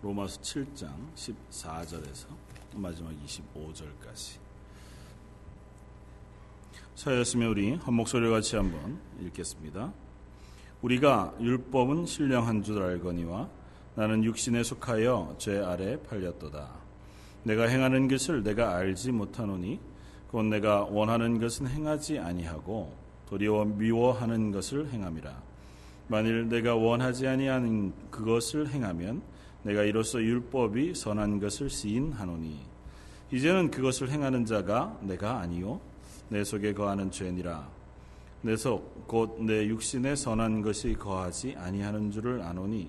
로마서 7장 14절에서 마지막 25절까지. 차였으면 우리 한 목소리 같이 한번 읽겠습니다. 우리가 율법은 신령한 줄 알거니와 나는 육신에 속하여 죄 아래 팔렸도다. 내가 행하는 것을 내가 알지 못하노니 곧 내가 원하는 것은 행하지 아니하고 도리어 미워하는 것을 행함이라. 만일 내가 원하지 아니하는 그것을 행하면 내가 이로써 율법이 선한 것을 시인하노니 이제는 그것을 행하는 자가 내가 아니요 내 속에 거하는 죄니라. 내 속 곧 내 육신에 선한 것이 거하지 아니하는 줄을 아노니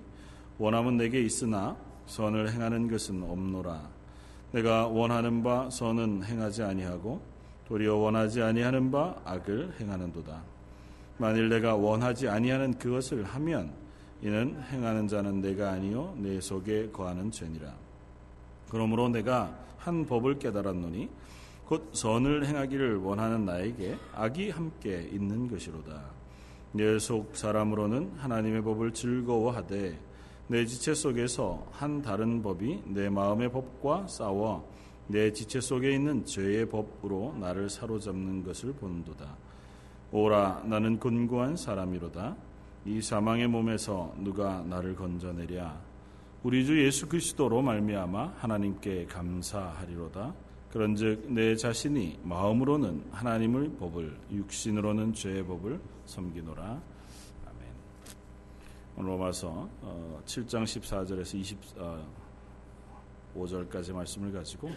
원함은 내게 있으나 선을 행하는 것은 없노라. 내가 원하는 바 선은 행하지 아니하고 도리어 원하지 아니하는 바 악을 행하는도다. 만일 내가 원하지 아니하는 그것을 하면 이는 행하는 자는 내가 아니요 내 속에 거하는 죄니라. 그러므로 내가 한 법을 깨달았노니 곧 선을 행하기를 원하는 나에게 악이 함께 있는 것이로다. 내 속 사람으로는 하나님의 법을 즐거워하되 내 지체 속에서 한 다른 법이 내 마음의 법과 싸워 내 지체 속에 있는 죄의 법으로 나를 사로잡는 것을 본도다. 오라 나는 곤고한 사람이로다. 이 사망의 몸에서 누가 나를 건져내랴? 우리 주 예수 그리스도로 말미암아 하나님께 감사하리로다. 그런즉 내 자신이 마음으로는 하나님을 법을 육신으로는 죄의 법을 섬기노라. 아멘. 오늘 로마서 7장 14절에서 25절까지 말씀을 가지고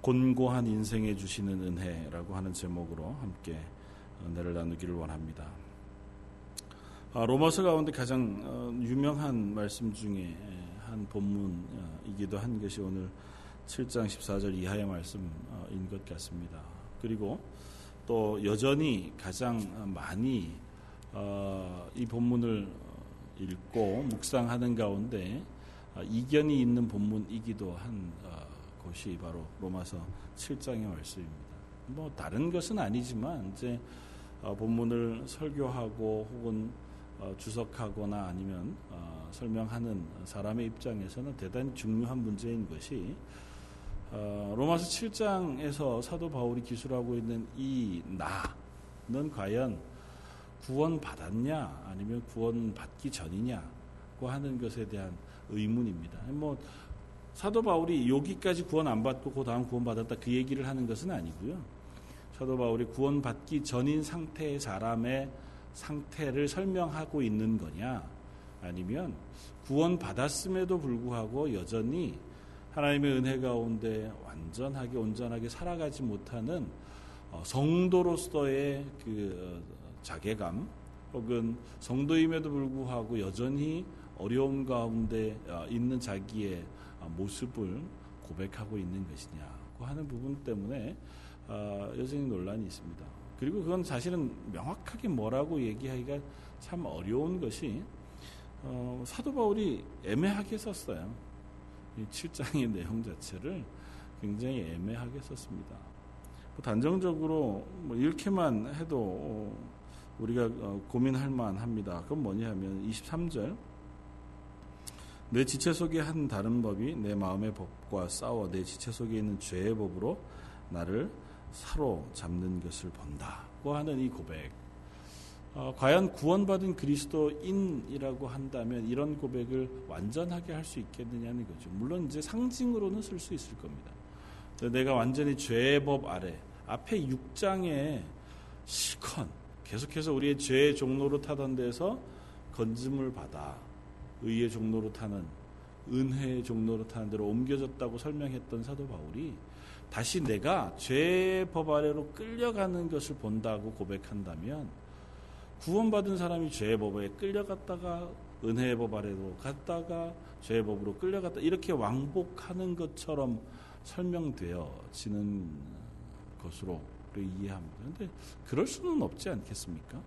곤고한 인생에 주시는 은혜라고 하는 제목으로 함께 은혜를 나누기를 원합니다. 아, 로마서 가운데 가장 어, 유명한 말씀 중에 한 본문이기도 한 것이 오늘 7장 14절 이하의 말씀인 것 같습니다. 그리고 또 여전히 가장 많이 어, 이 본문을 읽고 묵상하는 가운데 어, 이견이 있는 본문이기도 한 곳이 바로 로마서 7장의 말씀입니다. 뭐 다른 것은 아니지만 이제 본문을 설교하고 혹은 어, 주석하거나 아니면 어, 설명하는 사람의 입장에서는 대단히 중요한 문제인 것이 어, 로마서 7장에서 사도 바울이 기술하고 있는 이 나는 과연 구원 받았냐 아니면 구원 받기 전이냐고 하는 것에 대한 의문입니다. 뭐 사도 바울이 여기까지 구원 안 받고 그 다음 구원 받았다 그 얘기를 하는 것은 아니고요. 사도 바울이 구원 받기 전인 상태의 사람의 상태를 설명하고 있는 거냐 아니면 구원 받았음에도 불구하고 여전히 하나님의 은혜 가운데 완전하게 온전하게 살아가지 못하는 어, 성도로서의 그 어, 자괴감 혹은 성도임에도 불구하고 여전히 어려움 가운데 어, 있는 자기의 모습을 고백하고 있는 것이냐고 하는 부분 때문에 여전히 논란이 있습니다. 그리고 그건 사실은 명확하게 뭐라고 얘기하기가 참 어려운 것이 어, 사도 바울이 애매하게 썼어요. 이 7장의 내용 자체를 굉장히 애매하게 썼습니다. 뭐 단정적으로 뭐 이렇게만 해도 우리가 어, 고민할 만합니다. 그건 뭐냐 하면 23절 내 지체 속에 한 다른 법이 내 마음의 법과 싸워 내 지체 속에 있는 죄의 법으로 나를 사로잡는 것을 본다고 하는 이 고백. 어, 과연 구원받은 그리스도인이라고 한다면 이런 고백을 완전하게 할 수 있겠느냐는 거죠. 물론 이제 상징으로는 쓸 수 있을 겁니다. 내가 완전히 죄의 법 아래 앞에 6장에 실컷 계속해서 우리의 죄의 종로로 타던 데서 건짐을 받아 의의 종로로 타는 은혜의 종로로 타는 데로 옮겨졌다고 설명했던 사도 바울이 다시 내가 죄법 아래로 끌려가는 것을 본다고 고백한다면 구원받은 사람이 죄의 법에 끌려갔다가 은혜의 법 아래로 갔다가 죄의 법으로 끌려갔다 이렇게 왕복하는 것처럼 설명되어지는 것으로 이해합니다. 그런데 그럴 수는 없지 않겠습니까?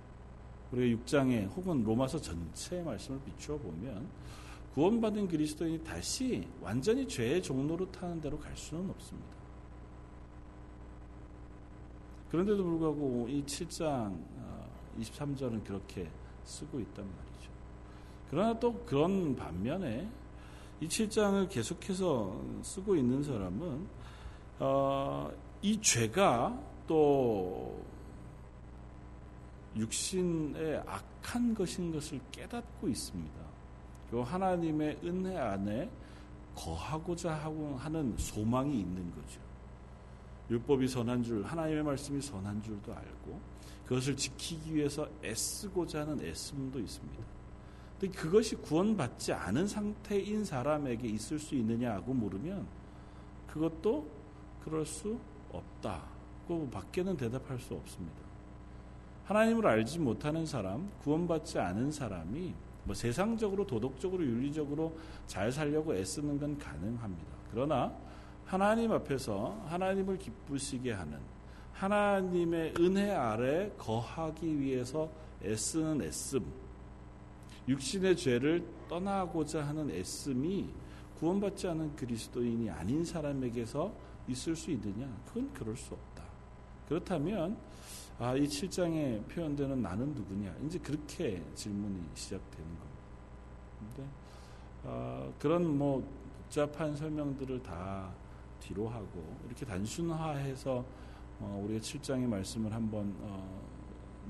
우리가 6장에 혹은 로마서 전체의 말씀을 비추어 보면 구원받은 그리스도인이 다시 완전히 죄의 종로로 타는 대로 갈 수는 없습니다. 그런데도 불구하고 이 7장 23절은 어, 그렇게 쓰고 있단 말이죠. 그러나 또 그런 반면에 이 7장을 계속해서 쓰고 있는 사람은 어, 이 죄가 또 육신의 악한 것인 것을 깨닫고 있습니다. 그 하나님의 은혜 안에 거하고자 하는 소망이 있는 거죠. 율법이 선한 줄, 하나님의 말씀이 선한 줄도 알고 그것을 지키기 위해서 애쓰고자 하는 애씀도 있습니다. 근데 그것이 구원받지 않은 상태인 사람에게 있을 수 있느냐고 물으면 그것도 그럴 수 없다. 그 밖에는 대답할 수 없습니다. 하나님을 알지 못하는 사람, 구원받지 않은 사람이 뭐 세상적으로 도덕적으로 윤리적으로 잘 살려고 애쓰는 건 가능합니다. 그러나 하나님 앞에서 하나님을 기쁘시게 하는 하나님의 은혜 아래 거하기 위해서 애쓰는 애씀, 육신의 죄를 떠나고자 하는 애씀이 구원받지 않은 그리스도인이 아닌 사람에게서 있을 수 있느냐? 그건 그럴 수 없다. 그렇다면 아, 이 7장에 표현되는 나는 누구냐? 이제 그렇게 질문이 시작되는 겁니다. 근데 어, 그런 뭐 복잡한 설명들을 다 뒤로 하고 이렇게 단순화해서 어, 우리가 7장의 말씀을 한번 어,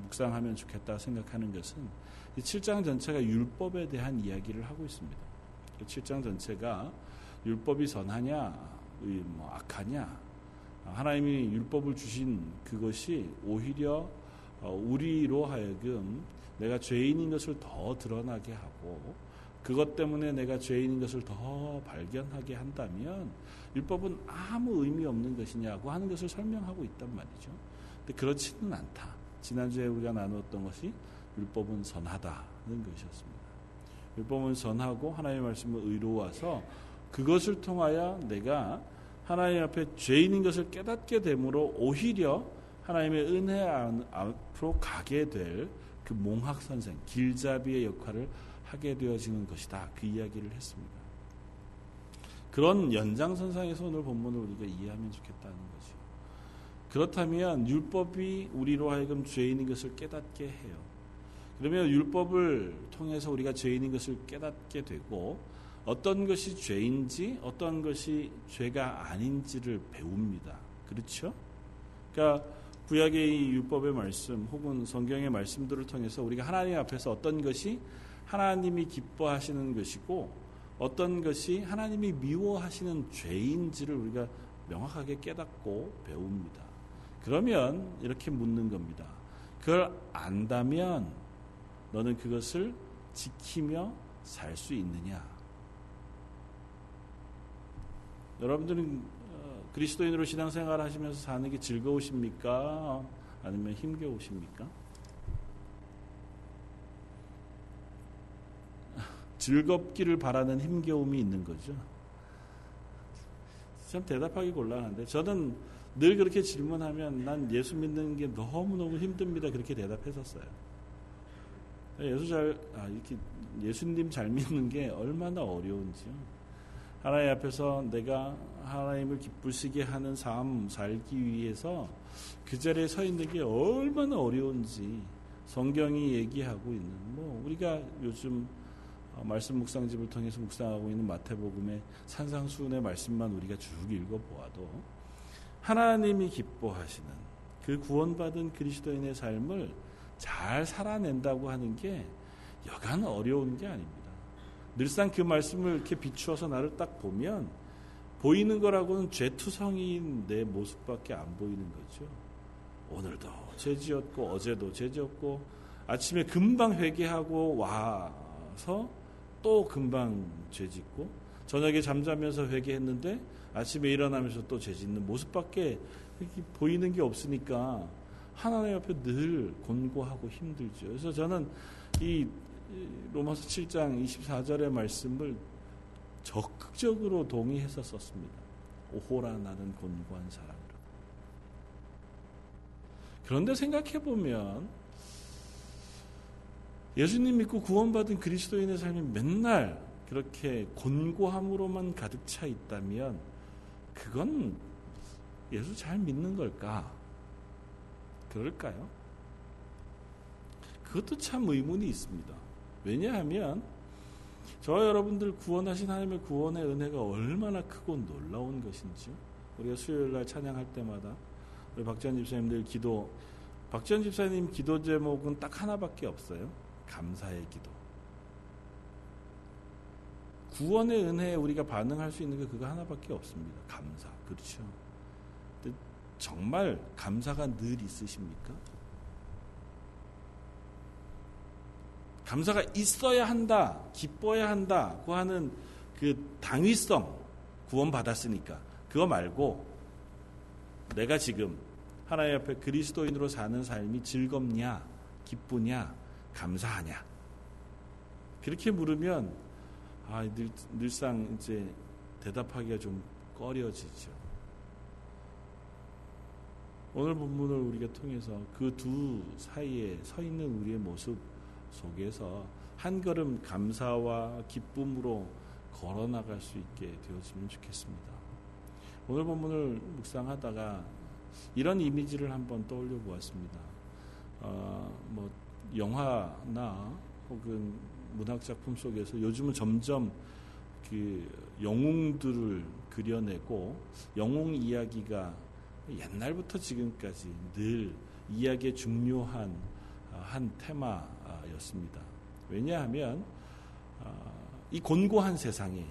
묵상하면 좋겠다 생각하는 것은 이 7장 전체가 율법에 대한 이야기를 하고 있습니다. 7장 전체가 율법이 선하냐, 뭐 악하냐, 하나님이 율법을 주신 그것이 오히려 어, 우리로 하여금 내가 죄인인 것을 더 드러나게 하고 그것 때문에 내가 죄인인 것을 더 발견하게 한다면 율법은 아무 의미 없는 것이냐고 하는 것을 설명하고 있단 말이죠. 근데 그렇지는 않다. 지난주에 우리가 나누었던 것이 율법은 선하다는 것이었습니다. 율법은 선하고 하나님의 말씀을 의로워서 그것을 통하여 내가 하나님 앞에 죄인인 것을 깨닫게 되므로 오히려 하나님의 은혜 앞으로 가게 될 그 몽학 선생, 길잡이의 역할을 하게 되어지는 것이다. 그 이야기를 했습니다. 그런 연장선상에서 오늘 본문을 우리가 이해하면 좋겠다는 거죠. 그렇다면 율법이 우리로 하여금 죄인인 것을 깨닫게 해요. 그러면 율법을 통해서 우리가 죄인인 것을 깨닫게 되고 어떤 것이 죄인지 어떤 것이 죄가 아닌지를 배웁니다. 그렇죠? 그러니까 구약의 이 율법의 말씀 혹은 성경의 말씀들을 통해서 우리가 하나님 앞에서 어떤 것이 하나님이 기뻐하시는 것이고 어떤 것이 하나님이 미워하시는 죄인지를 우리가 명확하게 깨닫고 배웁니다. 그러면 이렇게 묻는 겁니다. 그걸 안다면 너는 그것을 지키며 살 수 있느냐? 여러분들은 어, 그리스도인으로 신앙생활 하시면서 사는 게 즐거우십니까? 아니면 힘겨우십니까? 즐겁기를 바라는 힘겨움이 있는 거죠. 참 대답하기 곤란한데 저는 늘 그렇게 질문하면 난 예수 믿는 게 너무너무 힘듭니다. 그렇게 대답했었어요. 예수 잘, 아, 이렇게 예수님 잘 믿는 게 얼마나 어려운지요. 하나님 앞에서 내가 하나님을 기쁘시게 하는 삶 살기 위해서 그 자리에 서 있는 게 얼마나 어려운지 성경이 얘기하고 있는 뭐 우리가 요즘 어, 말씀 묵상집을 통해서 묵상하고 있는 마태복음의 산상수훈의 말씀만 우리가 쭉 읽어보아도 하나님이 기뻐하시는 그 구원받은 그리스도인의 삶을 잘 살아낸다고 하는 게 여간 어려운 게 아닙니다. 늘상 그 말씀을 이렇게 비추어서 나를 딱 보면 보이는 거라고는 죄투성이인 내 모습밖에 안 보이는 거죠. 오늘도 죄지었고 어제도 죄지었고 아침에 금방 회개하고 와서 또 금방 죄 짓고 저녁에 잠자면서 회개했는데 아침에 일어나면서 또 죄 짓는 모습밖에 보이는 게 없으니까 하나님 앞에 늘 곤고하고 힘들죠. 그래서 저는 이 로마서 7장 24절의 말씀을 적극적으로 동의해서 썼습니다. 오호라 나는 곤고한 사람이라. 그런데 생각해 보면 예수님 믿고 구원받은 그리스도인의 삶이 맨날 그렇게 곤고함으로만 가득 차 있다면 그건 예수 잘 믿는 걸까? 그럴까요? 그것도 참 의문이 있습니다. 왜냐하면 저와 여러분들 구원하신 하나님의 구원의 은혜가 얼마나 크고 놀라운 것인지요. 우리가 수요일 날 찬양할 때마다 우리 박지원 집사님들 기도 박지원 집사님 기도 제목은 딱 하나밖에 없어요. 감사의 기도. 구원의 은혜에 우리가 반응할 수 있는 게 그거 하나밖에 없습니다. 감사. 그렇죠. 정말 감사가 늘 있으십니까? 감사가 있어야 한다, 기뻐야 한다고 하는 그 당위성 구원받았으니까 그거 말고 내가 지금 하나님 앞에 그리스도인으로 사는 삶이 즐겁냐, 기쁘냐, 감사하냐. 그렇게 물으면 아, 늘, 늘상 이제 대답하기가 좀 꺼려지죠. 오늘 본문을 우리가 통해서 그 두 사이에 서 있는 우리의 모습 속에서 한 걸음 감사와 기쁨으로 걸어 나갈 수 있게 되었으면 좋겠습니다. 오늘 본문을 묵상하다가 이런 이미지를 한번 떠올려 보았습니다. 어, 뭐 영화나 혹은 문학 작품 속에서 요즘은 점점 그 영웅들을 그려내고 영웅 이야기가 옛날부터 지금까지 늘 이야기의 중요한 한 테마였습니다. 왜냐하면 아, 이 곤고한 세상에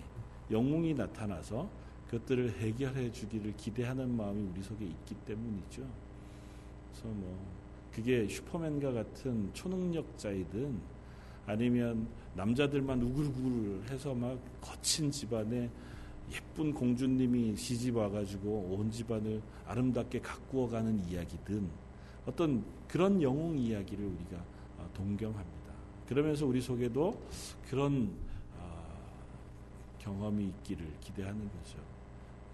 영웅이 나타나서 그것들을 해결해 주기를 기대하는 마음이 우리 속에 있기 때문이죠. 그래서 뭐 그게 슈퍼맨과 같은 초능력자이든 아니면 남자들만 우글우글해서 막 거친 집안에 예쁜 공주님이 시집 와가지고 온 집안을 아름답게 가꾸어가는 이야기든 어떤 그런 영웅 이야기를 우리가 어, 동경합니다. 그러면서 우리 속에도 그런 어, 경험이 있기를 기대하는 거죠.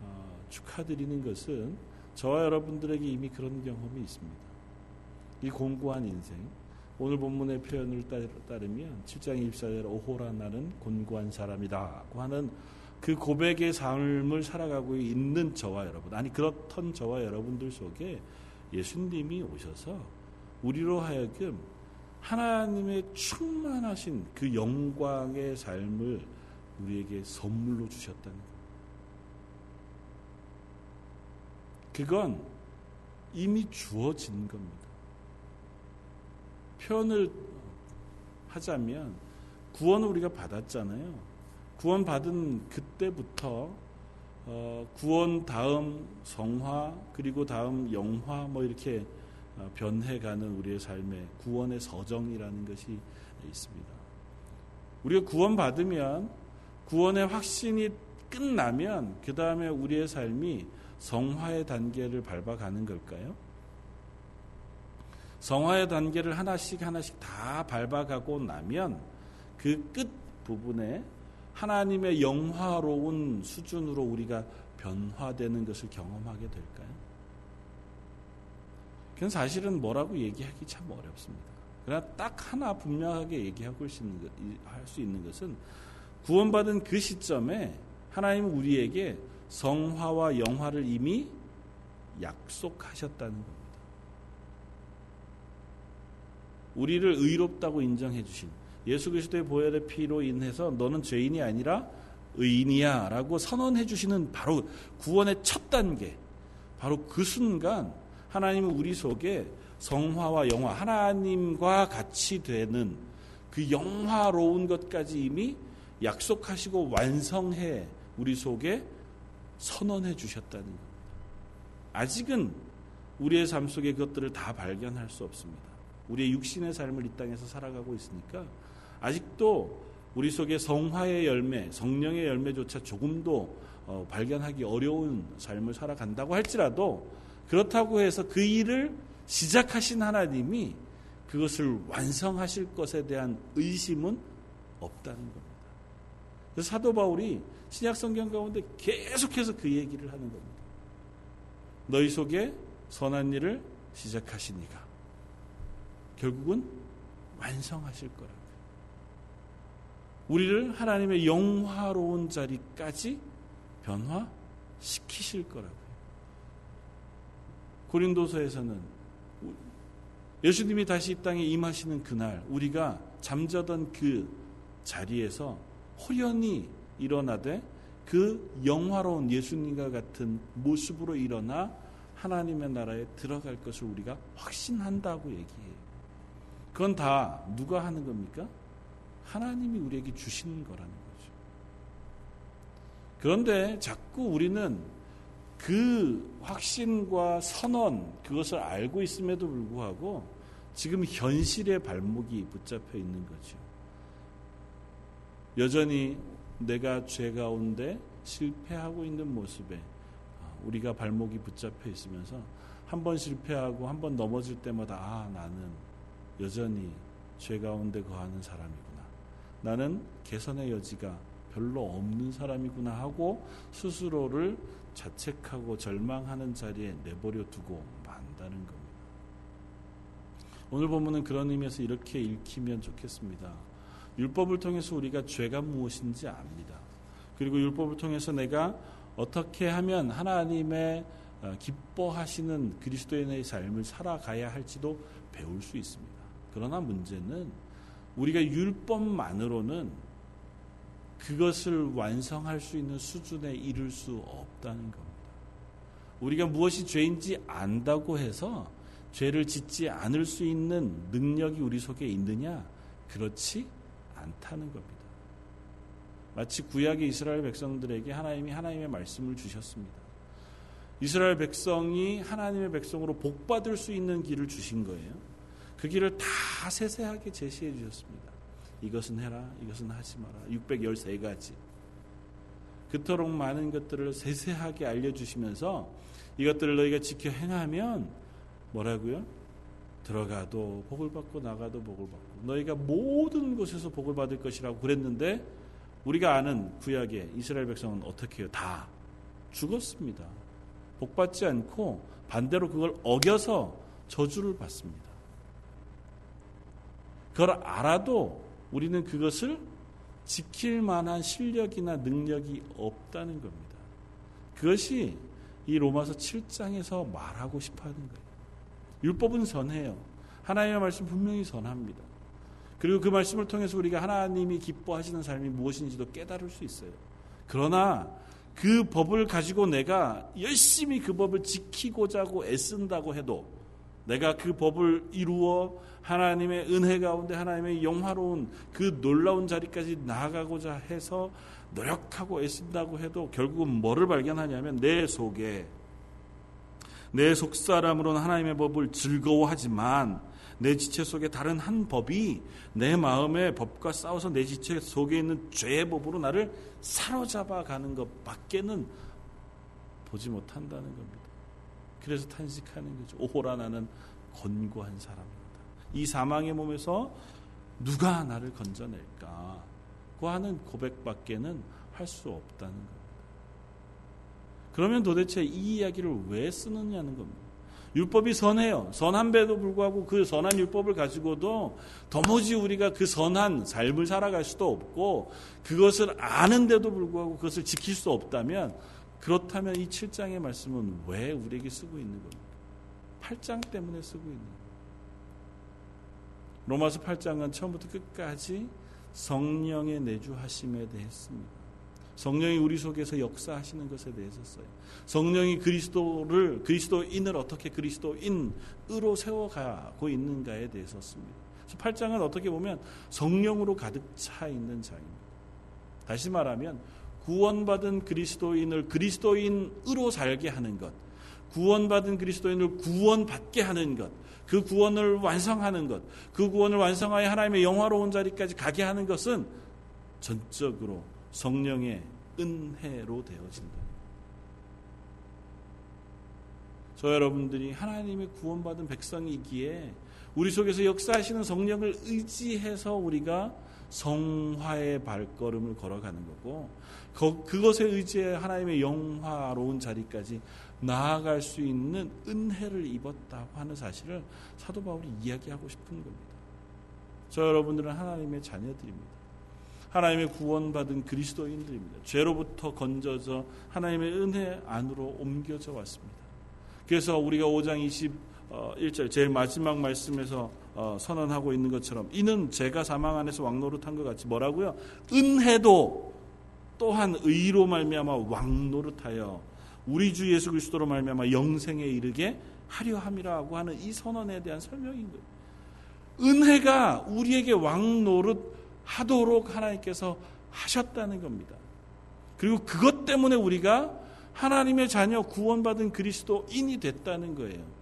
어, 축하드리는 것은 저와 여러분들에게 이미 그런 경험이 있습니다. 이 공고한 인생, 오늘 본문의 표현을 따르면 7장 24절 오호라 나는 곤고한 사람이다 고 하는 그 고백의 삶을 살아가고 있는 저와 여러분, 아니 그렇던 저와 여러분들 속에 예수님이 오셔서 우리로 하여금 하나님의 충만하신 그 영광의 삶을 우리에게 선물로 주셨다는 것. 그건 이미 주어진 겁니다. 표현을 하자면 구원을 우리가 받았잖아요. 구원 받은 그때부터 어, 구원 다음 성화 그리고 다음 영화 뭐 이렇게 어, 변해가는 우리의 삶의 구원의 서정이라는 것이 있습니다. 우리가 구원 받으면 구원의 확신이 끝나면 그 다음에 우리의 삶이 성화의 단계를 밟아가는 걸까요? 성화의 단계를 하나씩 하나씩 다 밟아가고 나면 그 끝 부분에 하나님의 영화로운 수준으로 우리가 변화되는 것을 경험하게 될까요? 그건 사실은 뭐라고 얘기하기 참 어렵습니다. 그러나 딱 하나 분명하게 얘기하고 할 수 있는 것은 구원받은 그 시점에 하나님은 우리에게 성화와 영화를 이미 약속하셨다는 겁니다. 우리를 의롭다고 인정해 주신 예수 그리스도의 보혈의 피로 인해서 너는 죄인이 아니라 의인이야라고 선언해 주시는 바로 구원의 첫 단계 바로 그 순간 하나님은 우리 속에 성화와 영화 하나님과 같이 되는 그 영화로운 것까지 이미 약속하시고 완성해 우리 속에 선언해 주셨다는 겁니다. 아직은 우리의 삶 속에 그것들을 다 발견할 수 없습니다. 우리의 육신의 삶을 이 땅에서 살아가고 있으니까 아직도 우리 속에 성화의 열매, 성령의 열매조차 조금도 어, 발견하기 어려운 삶을 살아간다고 할지라도 그렇다고 해서 그 일을 시작하신 하나님이 그것을 완성하실 것에 대한 의심은 없다는 겁니다. 그래서 사도 바울이 신약 성경 가운데 계속해서 그 얘기를 하는 겁니다. 너희 속에 선한 일을 시작하시니가 결국은 완성하실 거라. 우리를 하나님의 영화로운 자리까지 변화시키실 거라고요. 고린도서에서는 예수님이 다시 이 땅에 임하시는 그날 우리가 잠자던 그 자리에서 호련히 일어나되 그 영화로운 예수님과 같은 모습으로 일어나 하나님의 나라에 들어갈 것을 우리가 확신한다고 얘기해요. 그건 다 누가 하는 겁니까? 하나님이 우리에게 주시는 거라는 거죠. 그런데 자꾸 우리는 그 확신과 선언, 그것을 알고 있음에도 불구하고 지금 현실의 발목이 붙잡혀 있는 거죠. 여전히 내가 죄 가운데 실패하고 있는 모습에 우리가 발목이 붙잡혀 있으면서 한 번 실패하고 한 번 넘어질 때마다 아 나는 여전히 죄 가운데 거하는 사람이구나. 나는 개선의 여지가 별로 없는 사람이구나 하고 스스로를 자책하고 절망하는 자리에 내버려 두고 만다는 겁니다. 오늘 본문은 그런 의미에서 이렇게 읽히면 좋겠습니다. 율법을 통해서 우리가 죄가 무엇인지 압니다. 그리고 율법을 통해서 내가 어떻게 하면 하나님의 어, 기뻐하시는 그리스도인의 삶을 살아가야 할지도 배울 수 있습니다. 그러나 문제는 우리가 율법만으로는 그것을 완성할 수 있는 수준에 이를 수 없다는 겁니다. 우리가 무엇이 죄인지 안다고 해서 죄를 짓지 않을 수 있는 능력이 우리 속에 있느냐? 그렇지 않다는 겁니다. 마치 구약의 이스라엘 백성들에게 하나님이 하나님의 말씀을 주셨습니다. 이스라엘 백성이 하나님의 백성으로 복받을 수 있는 길을 주신 거예요. 그 길을 다 세세하게 제시해 주셨습니다. 이것은 해라, 이것은 하지 마라. 613가지. 그토록 많은 것들을 세세하게 알려주시면서 이것들을 너희가 지켜 행하면 뭐라고요? 들어가도 복을 받고 나가도 복을 받고 너희가 모든 곳에서 복을 받을 것이라고 그랬는데 우리가 아는 구약의 이스라엘 백성은 어떻게 해요? 다 죽었습니다. 복 받지 않고 반대로 그걸 어겨서 저주를 받습니다. 그걸 알아도 우리는 그것을 지킬 만한 실력이나 능력이 없다는 겁니다. 그것이 이 로마서 7장에서 말하고 싶어 하는 거예요. 율법은 선해요. 하나님의 말씀 분명히 선합니다. 그리고 그 말씀을 통해서 우리가 하나님이 기뻐하시는 삶이 무엇인지도 깨달을 수 있어요. 그러나 그 법을 가지고 내가 열심히 그 법을 지키고자 고 애쓴다고 해도 내가 그 법을 이루어 하나님의 은혜 가운데 하나님의 영화로운 그 놀라운 자리까지 나아가고자 해서 노력하고 애쓴다고 해도 결국은 뭐를 발견하냐면 내 속에 내 속사람으로는 하나님의 법을 즐거워하지만 내 지체 속에 다른 한 법이 내 마음의 법과 싸워서 내 지체 속에 있는 죄의 법으로 나를 사로잡아 가는 것밖에는 보지 못한다는 겁니다. 그래서 탄식하는 거죠. 오호라 나는 권고한 사람입니다. 이 사망의 몸에서 누가 나를 건져낼까? 고 하는 고백밖에는 할 수 없다는 겁니다. 그러면 도대체 이 이야기를 왜 쓰느냐는 겁니다. 율법이 선해요. 선한데도 불구하고 그 선한 율법을 가지고도 도무지 우리가 그 선한 삶을 살아갈 수도 없고 그것을 아는데도 불구하고 그것을 지킬 수 없다면 그렇다면 이 7장의 말씀은 왜 우리에게 쓰고 있는 겁니까? 8장 때문에 쓰고 있는. 로마서 8장은 처음부터 끝까지 성령의 내주하심에 대했습니다. 성령이 우리 속에서 역사하시는 것에 대해서 써요. 성령이 그리스도를 그리스도인을 어떻게 그리스도인으로 세워가고 있는가에 대해서 씁니다. 그래서 8장은 어떻게 보면 성령으로 가득 차 있는 장입니다. 다시 말하면 구원받은 그리스도인을 그리스도인으로 살게 하는 것, 구원받은 그리스도인을 구원받게 하는 것, 그 구원을 완성하는 것, 그 구원을 완성하여 하나님의 영화로운 자리까지 가게 하는 것은 전적으로 성령의 은혜로 되어진다. 저 여러분들이 하나님의 구원받은 백성이기에 우리 속에서 역사하시는 성령을 의지해서 우리가 성화의 발걸음을 걸어가는 거고 그것에 의지해 하나님의 영화로운 자리까지 나아갈 수 있는 은혜를 입었다고 하는 사실을 사도 바울이 이야기하고 싶은 겁니다. 저 여러분들은 하나님의 자녀들입니다. 하나님의 구원받은 그리스도인들입니다. 죄로부터 건져져 하나님의 은혜 안으로 옮겨져 왔습니다. 그래서 우리가 5장 21절 제일 마지막 말씀에서 어, 선언하고 있는 것처럼 이는 제가 사망 안에서 왕노릇한 것 같이 뭐라고요? 은혜도 또한 의로 말미암아 왕노릇하여 우리 주 예수 그리스도로 말미암아 영생에 이르게 하려 함이라고 하는 이 선언에 대한 설명인 거예요. 은혜가 우리에게 왕노릇 하도록 하나님께서 하셨다는 겁니다. 그리고 그것 때문에 우리가 하나님의 자녀 구원받은 그리스도인이 됐다는 거예요.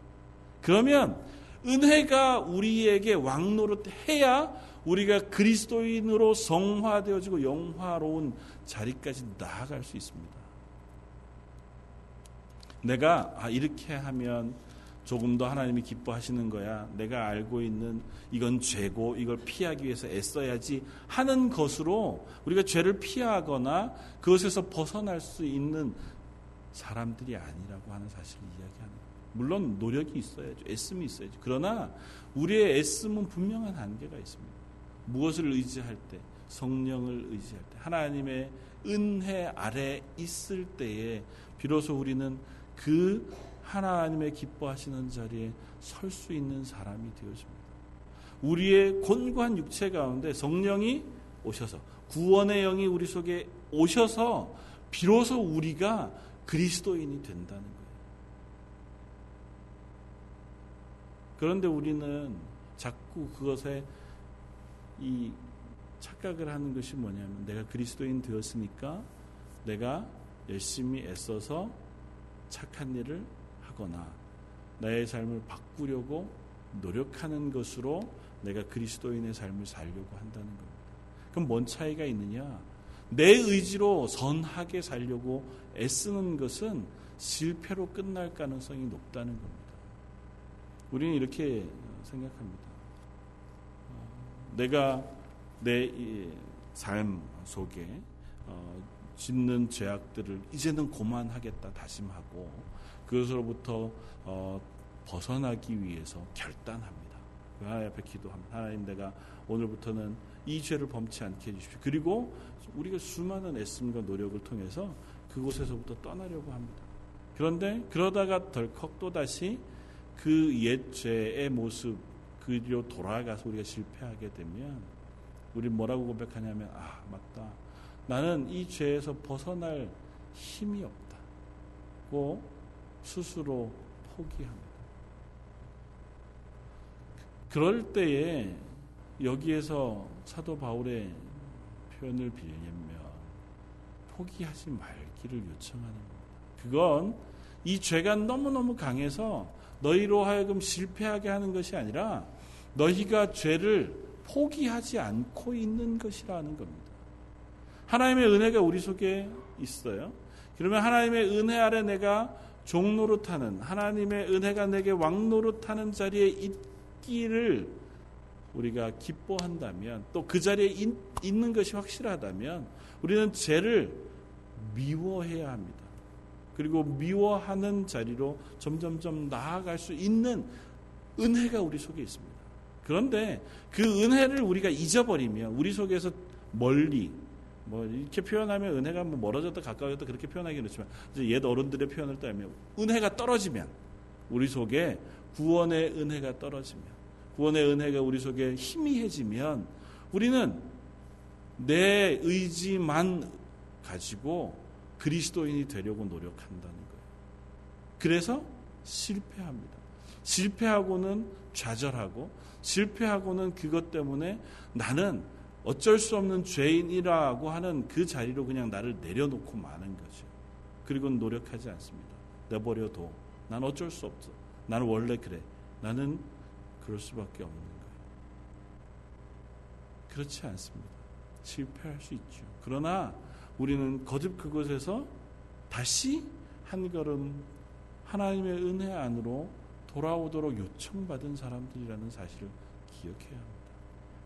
그러면 은혜가 우리에게 왕노릇 해야 우리가 그리스도인으로 성화되어지고 영화로운 자리까지 나아갈 수 있습니다. 내가 아, 이렇게 하면 조금 더 하나님이 기뻐하시는 거야. 내가 알고 있는 이건 죄고 이걸 피하기 위해서 애써야지 하는 것으로 우리가 죄를 피하거나 그것에서 벗어날 수 있는 사람들이 아니라고 하는 사실을 거예요. 물론 노력이 있어야죠. 애씀이 있어야죠. 그러나 우리의 애씀은 분명한 한계가 있습니다. 무엇을 의지할 때 성령을 의지할 때 하나님의 은혜 아래 있을 때에 비로소 우리는 그 하나님의 기뻐하시는 자리에 설 수 있는 사람이 되어집니다. 우리의 곤고한 육체 가운데 성령이 오셔서 구원의 영이 우리 속에 오셔서 비로소 우리가 그리스도인이 된다는 거예요. 그런데 우리는 자꾸 그것에 이 착각을 하는 것이 뭐냐면 내가 그리스도인 되었으니까 내가 열심히 애써서 착한 일을 하거나 나의 삶을 바꾸려고 노력하는 것으로 내가 그리스도인의 삶을 살려고 한다는 겁니다. 그럼 뭔 차이가 있느냐? 내 의지로 선하게 살려고 애쓰는 것은 실패로 끝날 가능성이 높다는 겁니다. 우리는 이렇게 생각합니다. 어, 내가 내 삶 속에 어, 짓는 죄악들을 이제는 고만하겠다 다짐하고 그것으로부터 어, 벗어나기 위해서 결단합니다. 그 하나님 앞에 기도합니다. 하나님 내가 오늘부터는 이 죄를 범치 않게 해주십시오. 그리고 우리가 수많은 애씀과 노력을 통해서 그곳에서부터 떠나려고 합니다. 그런데 그러다가 덜컥 또다시 그 옛 죄의 모습 그리로 돌아가서 우리가 실패하게 되면 우리 뭐라고 고백하냐면 아 맞다 나는 이 죄에서 벗어날 힘이 없다고 스스로 포기합니다. 그럴 때에 여기에서 사도 바울의 표현을 빌리면 포기하지 말기를 요청하는 겁니다. 그건 이 죄가 너무너무 강해서 너희로 하여금 실패하게 하는 것이 아니라 너희가 죄를 포기하지 않고 있는 것이라는 겁니다. 하나님의 은혜가 우리 속에 있어요. 그러면 하나님의 은혜 아래 내가 종노릇하는 하나님의 은혜가 내게 왕노릇하는 자리에 있기를 우리가 기뻐한다면 또 그 자리에 있, 있는 것이 확실하다면 우리는 죄를 미워해야 합니다. 그리고 미워하는 자리로 점점점 나아갈 수 있는 은혜가 우리 속에 있습니다. 그런데 그 은혜를 우리가 잊어버리면 우리 속에서 멀리 뭐 이렇게 표현하면 은혜가 뭐 멀어졌다 가까워졌다 그렇게 표현하기는 그렇지만 이제 옛 어른들의 표현을 따르면 은혜가 떨어지면 우리 속에 구원의 은혜가 떨어지면 구원의 은혜가 우리 속에 희미해지면 우리는 내 의지만 가지고 그리스도인이 되려고 노력한다는 거예요. 그래서 실패합니다. 실패하고는 좌절하고 실패하고는 그것 때문에 나는 어쩔 수 없는 죄인이라고 하는 그 자리로 그냥 나를 내려놓고 마는 거죠. 그리고는 노력하지 않습니다. 내버려둬. 난 어쩔 수 없어. 나는 원래 그래. 나는 그럴 수밖에 없는 거예요. 그렇지 않습니다. 실패할 수 있죠. 그러나 우리는 거듭 그곳에서 다시 한 걸음 하나님의 은혜 안으로 돌아오도록 요청받은 사람들이라는 사실을 기억해야 합니다.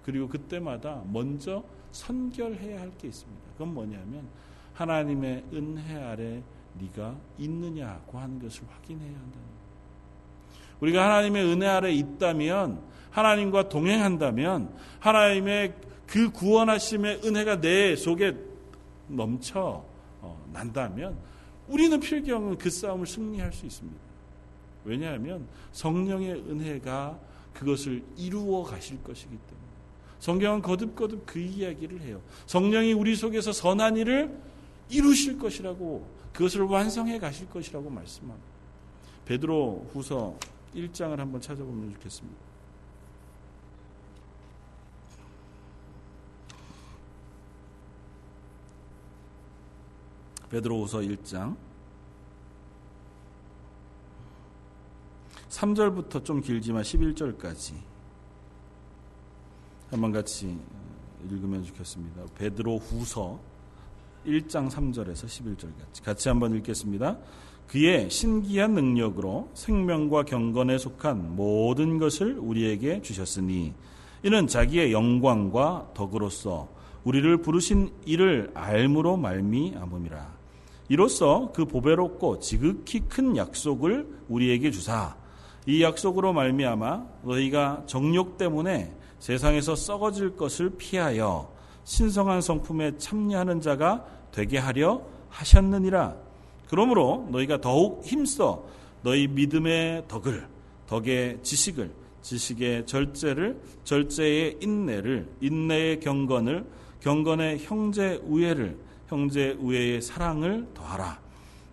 그리고 그때마다 먼저 선결해야 할 게 있습니다. 그건 뭐냐면 하나님의 은혜 아래 네가 있느냐고 하는 것을 확인해야 한다는. 우리가 하나님의 은혜 아래 있다면 하나님과 동행한다면 하나님의 그 구원하심의 은혜가 내 속에 넘쳐 어, 난다면 우리는 필경은 그 싸움을 승리할 수 있습니다. 왜냐하면 성령의 은혜가 그것을 이루어 가실 것이기 때문에 성경은 거듭거듭 그 이야기를 해요. 성령이 우리 속에서 선한 일을 이루실 것이라고 그것을 완성해 가실 것이라고 말씀합니다. 베드로 후서 1장을 한번 찾아보면 좋겠습니다. 베드로후서 1장 3절부터 좀 길지만 11절까지 한번 같이 읽으면 좋겠습니다. 베드로 후서 1장 3절에서 11절까지 같이 한번 읽겠습니다. 그의 신기한 능력으로 생명과 경건에 속한 모든 것을 우리에게 주셨으니 이는 자기의 영광과 덕으로서 우리를 부르신 이를 알므로 말미암음이라. 이로써 그 보배롭고 지극히 큰 약속을 우리에게 주사 이 약속으로 말미암아 너희가 정욕 때문에 세상에서 썩어질 것을 피하여 신성한 성품에 참여하는 자가 되게 하려 하셨느니라. 그러므로 너희가 더욱 힘써 너희 믿음의 덕을, 덕의 지식을, 지식의 절제를, 절제의 인내를, 인내의 경건을, 경건의 형제 우애를, 형제 우애의 사랑을 더하라.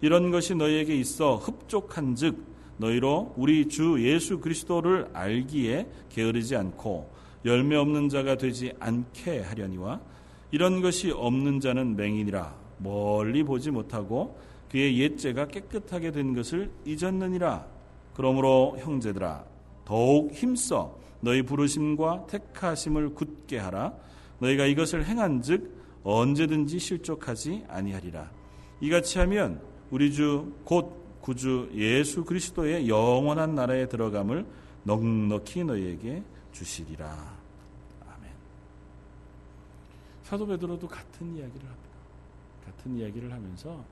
이런 것이 너희에게 있어 흡족한즉 너희로 우리 주 예수 그리스도를 알기에 게으르지 않고 열매 없는 자가 되지 않게 하려니와 이런 것이 없는 자는 맹인이라 멀리 보지 못하고 그의 옛죄가 깨끗하게 된 것을 잊었느니라. 그러므로 형제들아 더욱 힘써 너희 부르심과 택하심을 굳게 하라. 너희가 이것을 행한즉 언제든지 실족하지 아니하리라. 이같이 하면 우리 주 곧 구주 예수 그리스도의 영원한 나라에 들어감을 넉넉히 너희에게 주시리라. 아멘. 사도 베드로도 같은 이야기를 합니다. 같은 이야기를 하면서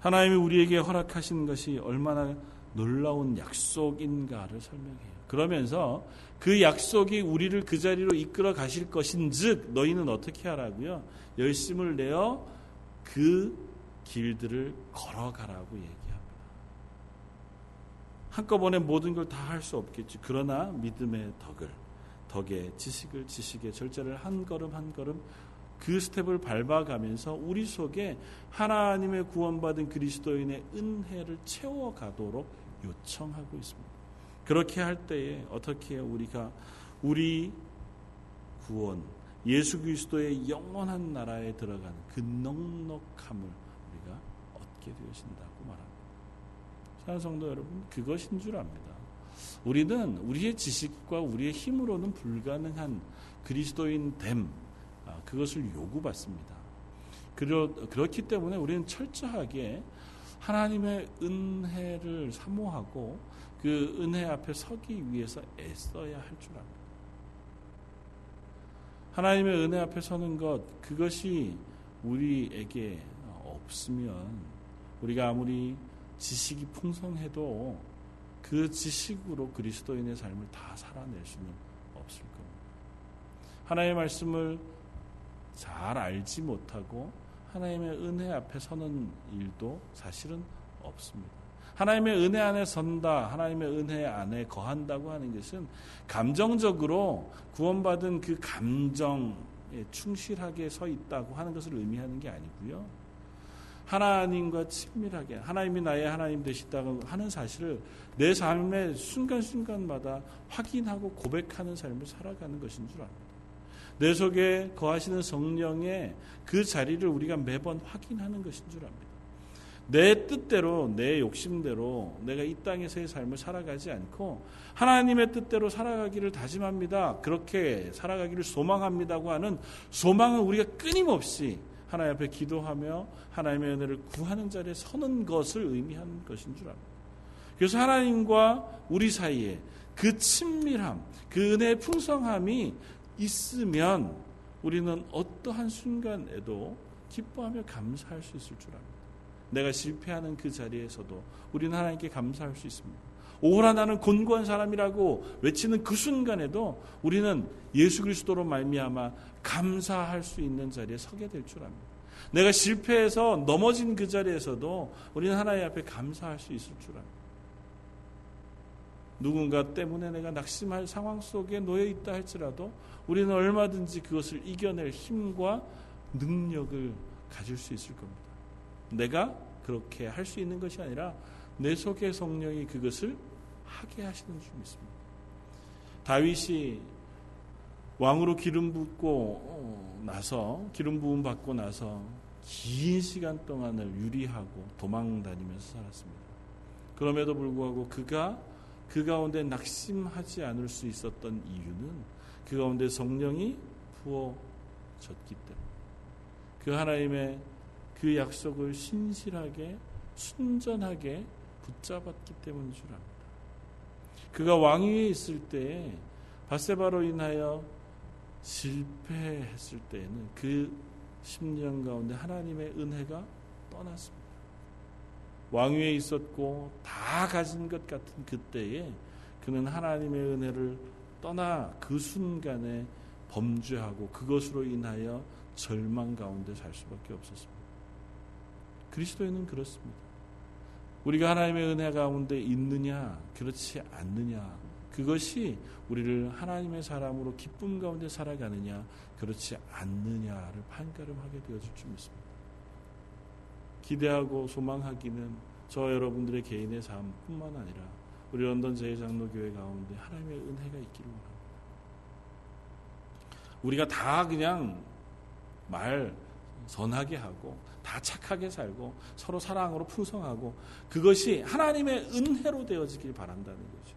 하나님이 우리에게 허락하신 것이 얼마나 놀라운 약속인가를 설명해요. 그러면서 그 약속이 우리를 그 자리로 이끌어 가실 것인즉 너희는 어떻게 하라고요? 열심을 내어 그 길들을 걸어가라고 얘기합니다. 한꺼번에 모든 걸 다 할 수 없겠지. 그러나 믿음의 덕을, 덕의 지식을, 지식의 절제를 한 걸음 한 걸음 그 스텝을 밟아가면서 우리 속에 하나님의 구원받은 그리스도인의 은혜를 채워가도록 요청하고 있습니다. 그렇게 할 때에 어떻게 우리가 우리 구원, 예수 그리스도의 영원한 나라에 들어가는 그 넉넉함을 우리가 얻게 되신다고 말합니다. 사랑하는 성도 여러분, 그것인 줄 압니다. 우리는 우리의 지식과 우리의 힘으로는 불가능한 그리스도인 됨, 아, 그것을 요구받습니다. 그러, 그렇기 때문에 우리는 철저하게 하나님의 은혜를 사모하고 그 은혜 앞에 서기 위해서 애써야 할 줄 압니다. 하나님의 은혜 앞에 서는 것, 그것이 우리에게 없으면 우리가 아무리 지식이 풍성해도 그 지식으로 그리스도인의 삶을 다 살아낼 수는 없을 겁니다. 하나님의 말씀을 잘 알지 못하고 하나님의 은혜 앞에 서는 일도 사실은 없습니다. 하나님의 은혜 안에 선다, 하나님의 은혜 안에 거한다고 하는 것은 감정적으로 구원받은 그 감정에 충실하게 서 있다고 하는 것을 의미하는 게 아니고요. 하나님과 친밀하게 하나님이 나의 하나님 되시다고 하는 사실을 내 삶의 순간순간마다 확인하고 고백하는 삶을 살아가는 것인 줄 압니다. 내 속에 거하시는 성령의 그 자리를 우리가 매번 확인하는 것인 줄 압니다. 내 뜻대로 내 욕심대로 내가 이 땅에서의 삶을 살아가지 않고 하나님의 뜻대로 살아가기를 다짐합니다. 그렇게 살아가기를 소망합니다고 하는 소망은 우리가 끊임없이 하나님 앞에 기도하며 하나님의 은혜를 구하는 자리에 서는 것을 의미하는 것인 줄 압니다. 그래서 하나님과 우리 사이에 그 친밀함, 그 은혜의 풍성함이 있으면 우리는 어떠한 순간에도 기뻐하며 감사할 수 있을 줄 압니다. 내가 실패하는 그 자리에서도 우리는 하나님께 감사할 수 있습니다. 오호라 나는 곤고한 사람이라고 외치는 그 순간에도 우리는 예수 그리스도로 말미암아 감사할 수 있는 자리에 서게 될 줄 압니다. 내가 실패해서 넘어진 그 자리에서도 우리는 하나님 앞에 감사할 수 있을 줄 압니다. 누군가 때문에 내가 낙심할 상황 속에 놓여 있다 할지라도 우리는 얼마든지 그것을 이겨낼 힘과 능력을 가질 수 있을 겁니다. 내가 그렇게 할 수 있는 것이 아니라 내 속의 성령이 그것을 하게 하시는 줄 믿습니다. 다윗이 왕으로 기름 붓고 어, 나서 기름 부음 받고 나서 긴 시간 동안을 유리하고 도망 다니면서 살았습니다. 그럼에도 불구하고 그가 그 가운데 낙심하지 않을 수 있었던 이유는 그 가운데 성령이 부어졌기 때문에 그 하나님의 그 약속을 신실하게 순전하게 붙잡았기 때문인 줄 압니다. 그가 왕위에 있을 때에 바세바로 인하여 실패했을 때에는 그 10년 가운데 하나님의 은혜가 떠났습니다. 왕위에 있었고 다 가진 것 같은 그때에 그는 하나님의 은혜를 떠나 그 순간에 범죄하고 그것으로 인하여 절망 가운데 살 수밖에 없었습니다. 그리스도인은 그렇습니다. 우리가 하나님의 은혜 가운데 있느냐, 그렇지 않느냐, 그것이 우리를 하나님의 사람으로 기쁨 가운데 살아가느냐, 그렇지 않느냐를 판가름하게 되어질 줄 믿습니다. 기대하고 소망하기는 저 여러분들의 개인의 삶뿐만 아니라 우리 런던 제일장로교회 가운데 하나님의 은혜가 있기를 원합니다. 우리가 다 그냥 말 선하게 하고 다 착하게 살고 서로 사랑으로 풍성하고 그것이 하나님의 은혜로 되어지길 바란다는 거죠.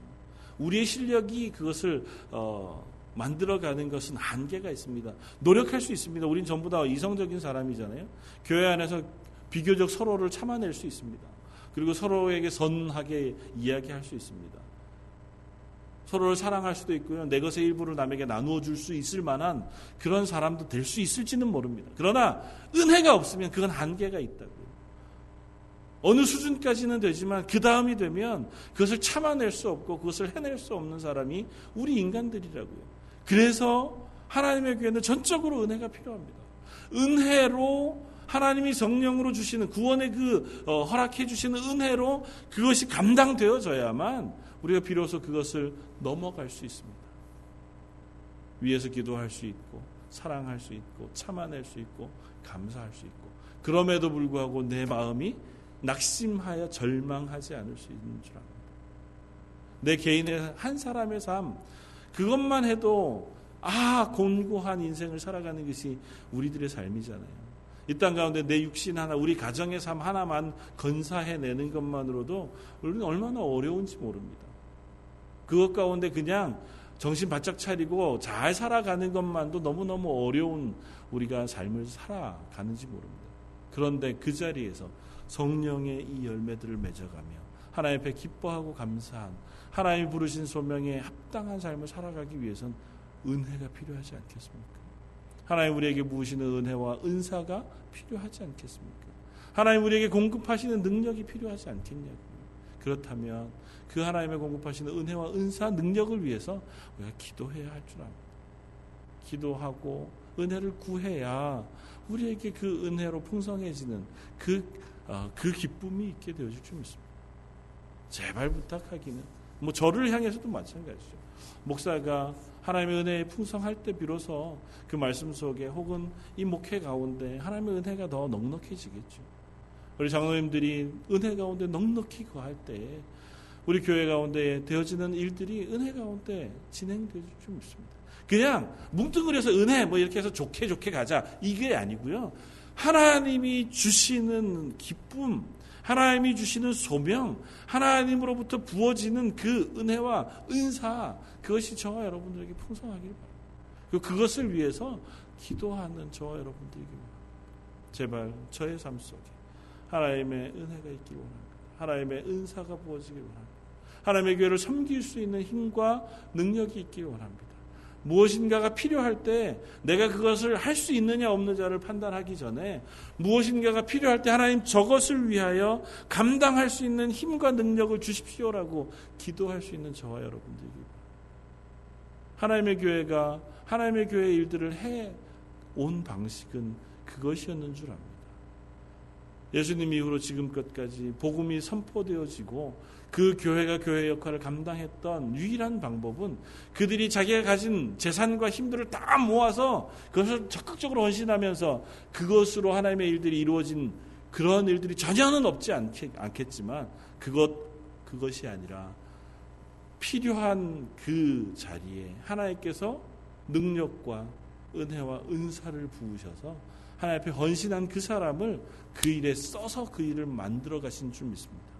우리의 실력이 그것을 어, 만들어가는 것은 한계가 있습니다. 노력할 수 있습니다. 우린 전부 다 이성적인 사람이잖아요. 교회 안에서 비교적 서로를 참아낼 수 있습니다. 그리고 서로에게 선하게 이야기할 수 있습니다. 서로를 사랑할 수도 있고요. 내 것의 일부를 남에게 나누어 줄 수 있을 만한 그런 사람도 될 수 있을지는 모릅니다. 그러나 은혜가 없으면 그건 한계가 있다고요. 어느 수준까지는 되지만 그 다음이 되면 그것을 참아낼 수 없고 그것을 해낼 수 없는 사람이 우리 인간들이라고요. 그래서 하나님의 교회는 전적으로 은혜가 필요합니다. 은혜로 하나님이 성령으로 주시는 구원의 그 어, 허락해 주시는 은혜로 그것이 감당되어져야만 우리가 비로소 그것을 넘어갈 수 있습니다. 위에서 기도할 수 있고 사랑할 수 있고 참아낼 수 있고 감사할 수 있고 그럼에도 불구하고 내 마음이 낙심하여 절망하지 않을 수 있는 줄 압니다. 내 개인의 한 사람의 삶 그것만 해도 아 곤고한 인생을 살아가는 것이 우리들의 삶이잖아요. 이 땅 가운데 내 육신 하나, 우리 가정의 삶 하나만 건사해내는 것만으로도 우리는 얼마나 어려운지 모릅니다. 그것 가운데 그냥 정신 바짝 차리고 잘 살아가는 것만도 너무너무 어려운 우리가 삶을 살아가는지 모릅니다. 그런데 그 자리에서 성령의 이 열매들을 맺어가며 하나님 앞에 기뻐하고 감사한 하나님이 부르신 소명에 합당한 삶을 살아가기 위해선 은혜가 필요하지 않겠습니까? 하나님 우리에게 부으시는 은혜와 은사가 필요하지 않겠습니까? 하나님 우리에게 공급하시는 능력이 필요하지 않겠냐고요. 그렇다면 그 하나님의 공급하시는 은혜와 은사 능력을 위해서 우리가 기도해야 할 줄 압니다. 기도하고 은혜를 구해야 우리에게 그 은혜로 풍성해지는 그, 어, 그 기쁨이 있게 되어질 줄 믿습니다. 제발 부탁하기는 뭐 저를 향해서도 마찬가지죠. 목사가 하나님의 은혜에 풍성할 때 비로소 그 말씀 속에 혹은 이 목회 가운데 하나님의 은혜가 더 넉넉해지겠죠. 우리 장로님들이 은혜 가운데 넉넉히 거할 때 우리 교회 가운데 되어지는 일들이 은혜 가운데 진행될 줄 믿습니다. 그냥 뭉뚱그려서 은혜 뭐 이렇게 해서 좋게 좋게 가자 이게 아니고요. 하나님이 주시는 기쁨, 하나님이 주시는 소명, 하나님으로부터 부어지는 그 은혜와 은사 그것이 저와 여러분들에게 풍성하길 바랍니다. 그것을 위해서 기도하는 저와 여러분들에게 제발 저의 삶 속에 하나님의 은혜가 있기 원합니다. 하나님의 은사가 부어지길 원합니다. 하나님의 교회를 섬길 수 있는 힘과 능력이 있기 원합니다. 무엇인가가 필요할 때 내가 그것을 할 수 있느냐 없느냐를 판단하기 전에 무엇인가가 필요할 때 하나님 저것을 위하여 감당할 수 있는 힘과 능력을 주십시오라고 기도할 수 있는 저와 여러분들이 하나님의 교회가 하나님의 교회 일들을 해 온 방식은 그것이었는 줄 압니다. 예수님 이후로 지금껏까지 복음이 선포되어지고 그 교회가 교회 역할을 감당했던 유일한 방법은 그들이 자기가 가진 재산과 힘들을 다 모아서 그것을 적극적으로 헌신하면서 그것으로 하나님의 일들이 이루어진 그런 일들이 전혀는 없지 않겠, 지만 그것 그것이 아니라 필요한 그 자리에 하나님께서 능력과 은혜와 은사를 부으셔서 하나님 앞에 헌신한 그 사람을 그 일에 써서 그 일을 만들어 가신 줄 믿습니다.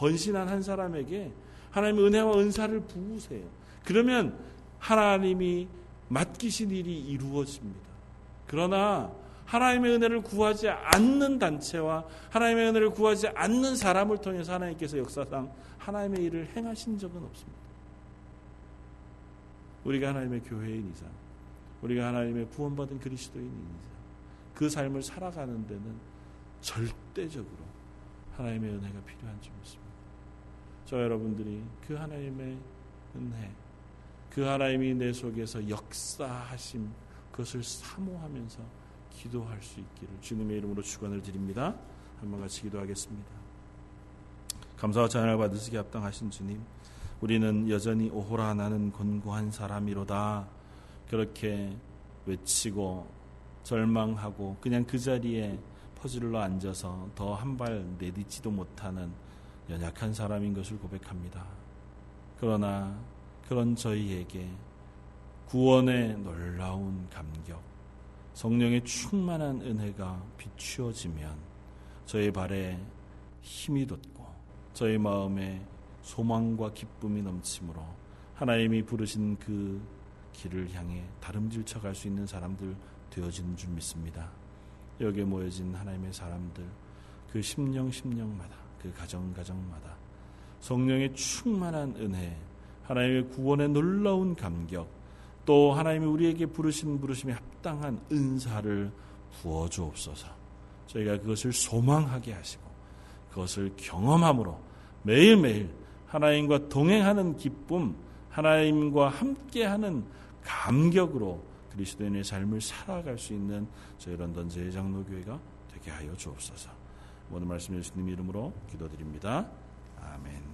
헌신한 한 사람에게 하나님의 은혜와 은사를 부으세요. 그러면 하나님이 맡기신 일이 이루어집니다. 그러나 하나님의 은혜를 구하지 않는 단체와 하나님의 은혜를 구하지 않는 사람을 통해서 하나님께서 역사상 하나님의 일을 행하신 적은 없습니다. 우리가 하나님의 교회인 이상, 우리가 하나님의 구원받은 그리스도인인 이상, 그 삶을 살아가는 데는 절대적으로 하나님의 은혜가 필요한 줄 믿습니다. 저 여러분들이 그 하나님의 은혜, 그 하나님이 내 속에서 역사하심, 그것을 사모하면서 기도할 수 있기를 주님의 이름으로 축원을 드립니다. 한번 같이 기도하겠습니다. 감사와 찬양을 받으시기 합당하신 주님, 우리는 여전히 오호라 나는 곤고한 사람이로다 그렇게 외치고 절망하고 그냥 그 자리에 퍼즐러 앉아서 더 한 발 내딛지도 못하는 연약한 사람인 것을 고백합니다. 그러나 그런 저희에게 구원의 놀라운 감격, 성령의 충만한 은혜가 비추어지면 저희 발에 힘이 돋고 저희 마음에 소망과 기쁨이 넘치므로 하나님이 부르신 그 길을 향해 다름질쳐 갈 수 있는 사람들 되어지는 줄 믿습니다. 여기에 모여진 하나님의 사람들 그 심령 심령마다 그 가정 가정마다 성령의 충만한 은혜 하나님의 구원의 놀라운 감격 또 하나님이 우리에게 부르신 부르심에 합당한 은사를 부어 주옵소서. 저희가 그것을 소망하게 하시고 그것을 경험함으로 매일매일 하나님과 동행하는 기쁨, 하나님과 함께하는 감격으로 그리스도인의 삶을 살아갈 수 있는 저희 런던 제장로교회가 되게 하여 주옵소서. 오늘 말씀 예수님 이름으로 기도드립니다. 아멘.